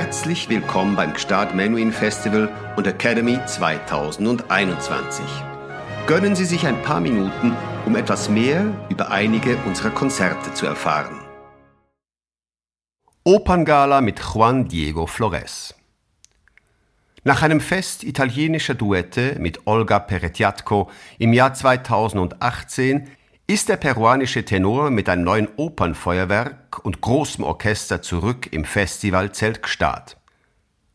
Herzlich willkommen beim Gstaad Menuhin Festival und Academy 2021. Gönnen Sie sich ein paar Minuten, um etwas mehr über einige unserer Konzerte zu erfahren. Operngala mit Juan Diego Flores. Nach einem Fest italienischer Duette mit Olga Peretiatko im Jahr 2018 ist der peruanische Tenor mit einem neuen Opernfeuerwerk und großem Orchester zurück im Festivalzelt Gstaad.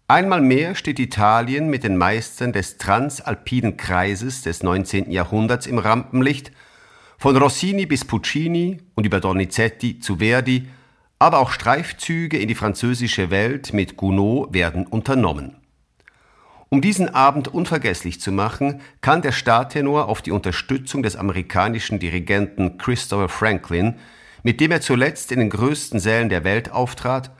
Einmal mehr steht Italien mit den Meistern des transalpinen Kreises des 19. Jahrhunderts im Rampenlicht, von Rossini bis Puccini und über Donizetti zu Verdi, aber auch Streifzüge in die französische Welt mit Gounod werden unternommen. Um diesen Abend unvergesslich zu machen, kann der Starttenor auf die Unterstützung des amerikanischen Dirigenten Christopher Franklin, mit dem er zuletzt in den größten Sälen der Welt auftrat,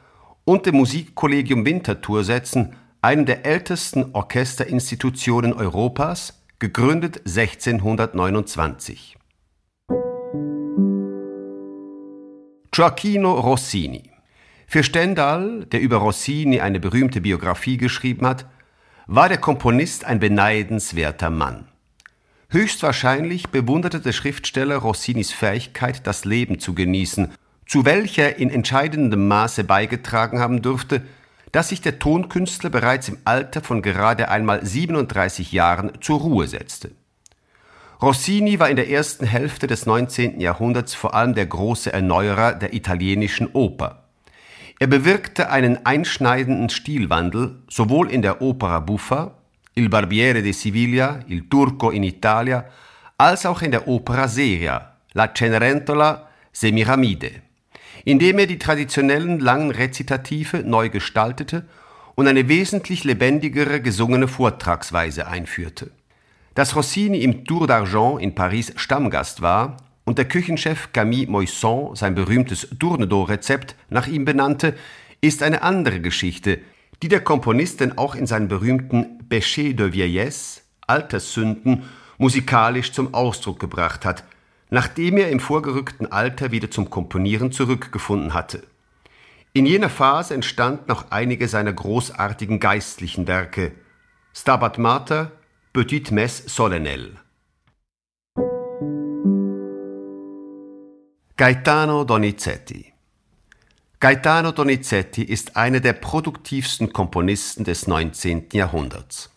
und dem Musikkollegium Winterthur setzen, einem der ältesten Orchesterinstitutionen Europas, gegründet 1629. Gioacchino Rossini Für Stendhal, der über Rossini eine berühmte Biografie geschrieben hat, war der Komponist ein beneidenswerter Mann. Höchstwahrscheinlich bewunderte der Schriftsteller Rossinis Fähigkeit, das Leben zu genießen, zu welcher in entscheidendem Maße beigetragen haben dürfte, dass sich der Tonkünstler bereits im Alter von gerade einmal 37 Jahren zur Ruhe setzte. Rossini war in der ersten Hälfte des 19. Jahrhunderts vor allem der große Erneuerer der italienischen Oper. Er bewirkte einen einschneidenden Stilwandel sowohl in der Opera buffa, Il Barbiere di Siviglia, Il Turco in Italia, als auch in der Opera seria, La Cenerentola, Semiramide, indem er die traditionellen langen Rezitative neu gestaltete und eine wesentlich lebendigere gesungene Vortragsweise einführte. Dass Rossini im Tour d'Argent in Paris Stammgast war und der Küchenchef Camille Moisson sein berühmtes Tournedos-Rezept nach ihm benannte, ist eine andere Geschichte, die der Komponist denn auch in seinen berühmten Péché de Vieillesse, Alterssünden, musikalisch zum Ausdruck gebracht hat, nachdem er im vorgerückten Alter wieder zum Komponieren zurückgefunden hatte. In jener Phase entstanden noch einige seiner großartigen geistlichen Werke Stabat Mater, Petite Messe Solennelle. Gaetano Donizetti Gaetano Donizetti ist einer der produktivsten Komponisten des 19. Jahrhunderts.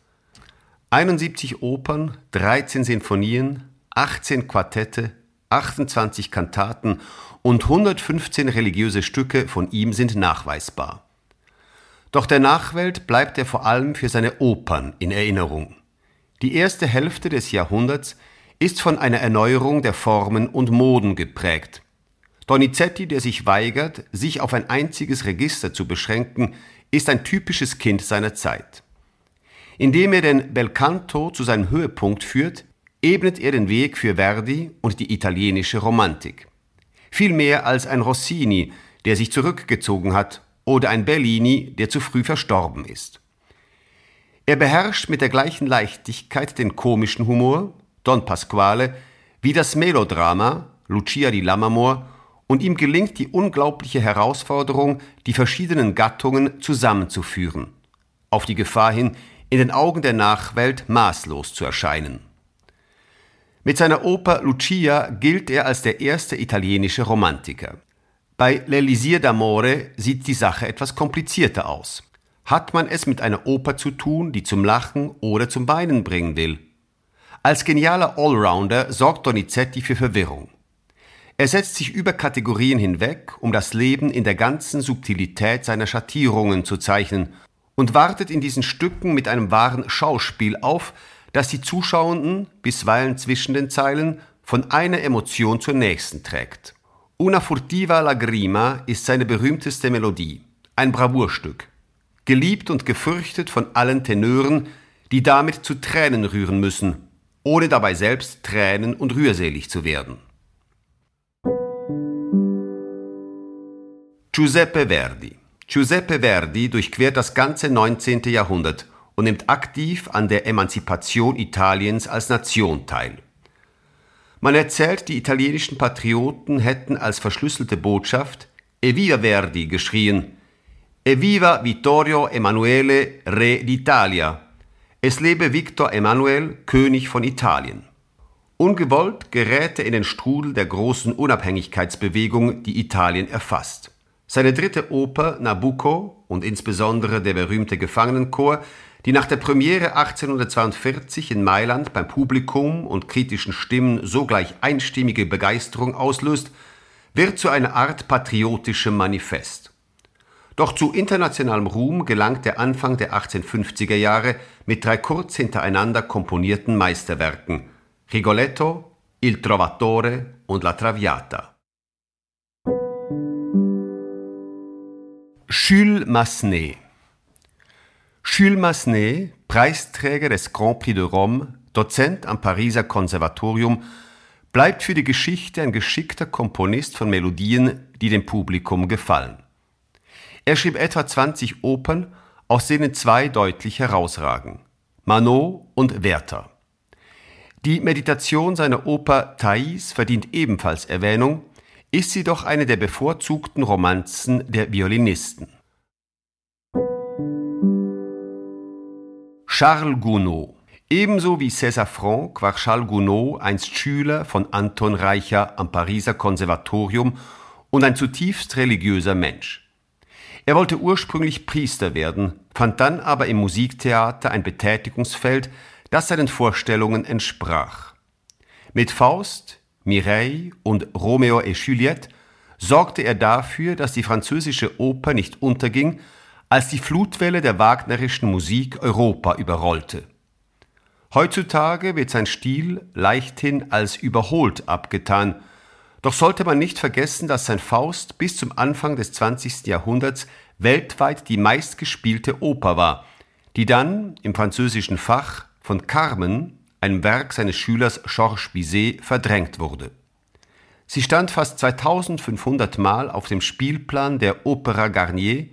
71 Opern, 13 Sinfonien, 18 Quartette, 28 Kantaten und 115 religiöse Stücke von ihm sind nachweisbar. Doch der Nachwelt bleibt er vor allem für seine Opern in Erinnerung. Die erste Hälfte des Jahrhunderts ist von einer Erneuerung der Formen und Moden geprägt. Donizetti, der sich weigert, sich auf ein einziges Register zu beschränken, ist ein typisches Kind seiner Zeit. Indem er den Belcanto zu seinem Höhepunkt führt, ebnet er den Weg für Verdi und die italienische Romantik. Viel mehr als ein Rossini, der sich zurückgezogen hat, oder ein Bellini, der zu früh verstorben ist. Er beherrscht mit der gleichen Leichtigkeit den komischen Humor, Don Pasquale, wie das Melodrama, Lucia di Lammermoor und ihm gelingt die unglaubliche Herausforderung, die verschiedenen Gattungen zusammenzuführen, auf die Gefahr hin, in den Augen der Nachwelt maßlos zu erscheinen. Mit seiner Oper Lucia gilt er als der erste italienische Romantiker. Bei L'Elisir d'Amore sieht die Sache etwas komplizierter aus. Hat man es mit einer Oper zu tun, die zum Lachen oder zum Weinen bringen will? Als genialer Allrounder sorgt Donizetti für Verwirrung. Er setzt sich über Kategorien hinweg, um das Leben in der ganzen Subtilität seiner Schattierungen zu zeichnen und wartet in diesen Stücken mit einem wahren Schauspiel auf, das die Zuschauenden bisweilen zwischen den Zeilen von einer Emotion zur nächsten trägt. Una furtiva lagrima ist seine berühmteste Melodie, ein Bravourstück, geliebt und gefürchtet von allen Tenören, die damit zu Tränen rühren müssen, ohne dabei selbst Tränen und rührselig zu werden. Giuseppe Verdi. Giuseppe Verdi durchquert das ganze 19. Jahrhundert und nimmt aktiv an der Emanzipation Italiens als Nation teil. Man erzählt, die italienischen Patrioten hätten als verschlüsselte Botschaft Evviva Verdi geschrien. Evviva Vittorio Emanuele, Re d'Italia! Es lebe Victor Emanuel, König von Italien. Ungewollt gerät er in den Strudel der großen Unabhängigkeitsbewegung, die Italien erfasst. Seine dritte Oper Nabucco und insbesondere der berühmte Gefangenenchor, die nach der Premiere 1842 in Mailand beim Publikum und kritischen Stimmen sogleich einstimmige Begeisterung auslöst, wird zu einer Art patriotischem Manifest. Doch zu internationalem Ruhm gelangt der Anfang der 1850er Jahre mit drei kurz hintereinander komponierten Meisterwerken – Rigoletto, Il Trovatore und La Traviata. Jules Massenet Jules Massenet, Preisträger des Grand Prix de Rome, Dozent am Pariser Konservatorium, bleibt für die Geschichte ein geschickter Komponist von Melodien, die dem Publikum gefallen. Er schrieb etwa 20 Opern, aus denen zwei deutlich herausragen: Manot und Werther. Die Meditation seiner Oper Thais verdient ebenfalls Erwähnung, ist sie doch eine der bevorzugten Romanzen der Violinisten. Charles Gounod Ebenso wie César Franck war Charles Gounod einst Schüler von Anton Reicher am Pariser Konservatorium und ein zutiefst religiöser Mensch. Er wollte ursprünglich Priester werden, fand dann aber im Musiktheater ein Betätigungsfeld, das seinen Vorstellungen entsprach. Mit Faust, Mireille und Romeo et Juliette sorgte er dafür, dass die französische Oper nicht unterging, als die Flutwelle der wagnerischen Musik Europa überrollte. Heutzutage wird sein Stil leichthin als überholt abgetan, doch sollte man nicht vergessen, dass sein Faust bis zum Anfang des 20. Jahrhunderts weltweit die meistgespielte Oper war, die dann im französischen Fach von Carmen, einem Werk seines Schülers Georges Bizet, verdrängt wurde. Sie stand fast 2500 Mal auf dem Spielplan der Opera Garnier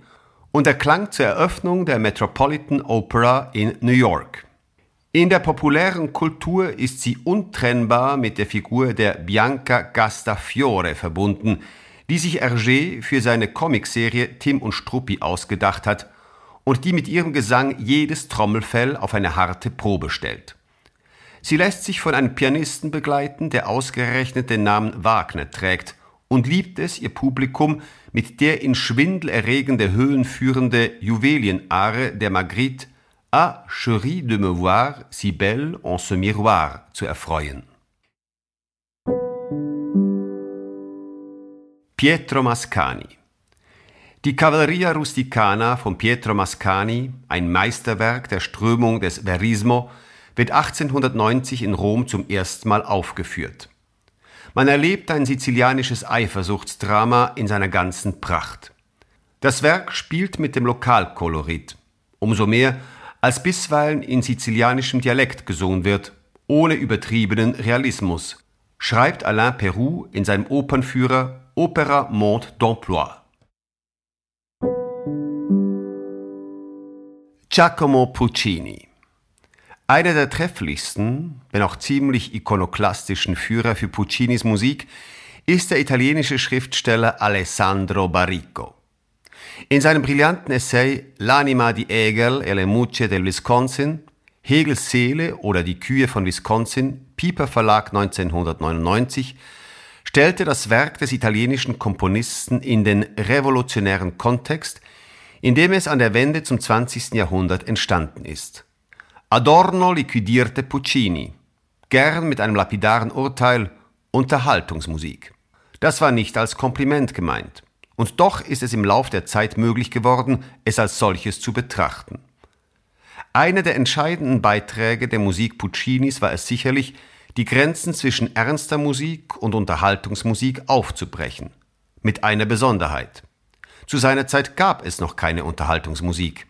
und erklang zur Eröffnung der Metropolitan Opera in New York. In der populären Kultur ist sie untrennbar mit der Figur der Bianca Gastafiore verbunden, die sich Hergé für seine Comicserie Tim und Struppi ausgedacht hat und die mit ihrem Gesang jedes Trommelfell auf eine harte Probe stellt. Sie lässt sich von einem Pianisten begleiten, der ausgerechnet den Namen Wagner trägt und liebt es, ihr Publikum mit der in Schwindel erregende Höhen führende Juwelienare der Magritte Ah, chérie de me voir si belle en ce miroir zu erfreuen. Pietro Mascani die Cavalleria Rusticana von Pietro Mascani, ein Meisterwerk der Strömung des Verismo, wird 1890 in Rom zum ersten Mal aufgeführt. Man erlebt ein sizilianisches Eifersuchtsdrama in seiner ganzen Pracht. Das Werk spielt mit dem Lokalkolorit, umso mehr, als bisweilen in sizilianischem Dialekt gesungen wird, ohne übertriebenen Realismus, schreibt Alain Peroux in seinem Opernführer Opera Monde d'Emploi. Giacomo Puccini. Einer der trefflichsten, wenn auch ziemlich ikonoklastischen Führer für Puccinis Musik ist der italienische Schriftsteller Alessandro Barrico. In seinem brillanten Essay L'anima di Hegel e le mucce del Wisconsin, Hegels Seele oder die Kühe von Wisconsin, Piper Verlag 1999, stellte das Werk des italienischen Komponisten in den revolutionären Kontext, in dem es an der Wende zum 20. Jahrhundert entstanden ist. Adorno liquidierte Puccini, gern mit einem lapidaren Urteil Unterhaltungsmusik. Das war nicht als Kompliment gemeint. Und doch ist es im Lauf der Zeit möglich geworden, es als solches zu betrachten. Einer der entscheidenden Beiträge der Musik Puccinis war es sicherlich, die Grenzen zwischen ernster Musik und Unterhaltungsmusik aufzubrechen. Mit einer Besonderheit. Zu seiner Zeit gab es noch keine Unterhaltungsmusik.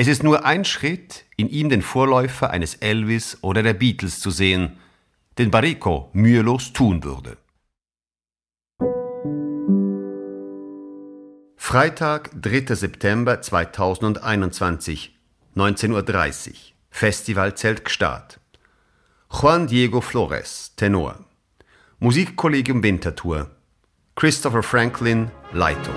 Es ist nur ein Schritt, in ihm den Vorläufer eines Elvis oder der Beatles zu sehen, den Barrico mühelos tun würde. Freitag, 3. September 2021, 19.30 Uhr. Festivalzelt Gstaad. Juan Diego Flores, Tenor. Musikkollegium Winterthur. Christopher Franklin, Leitung.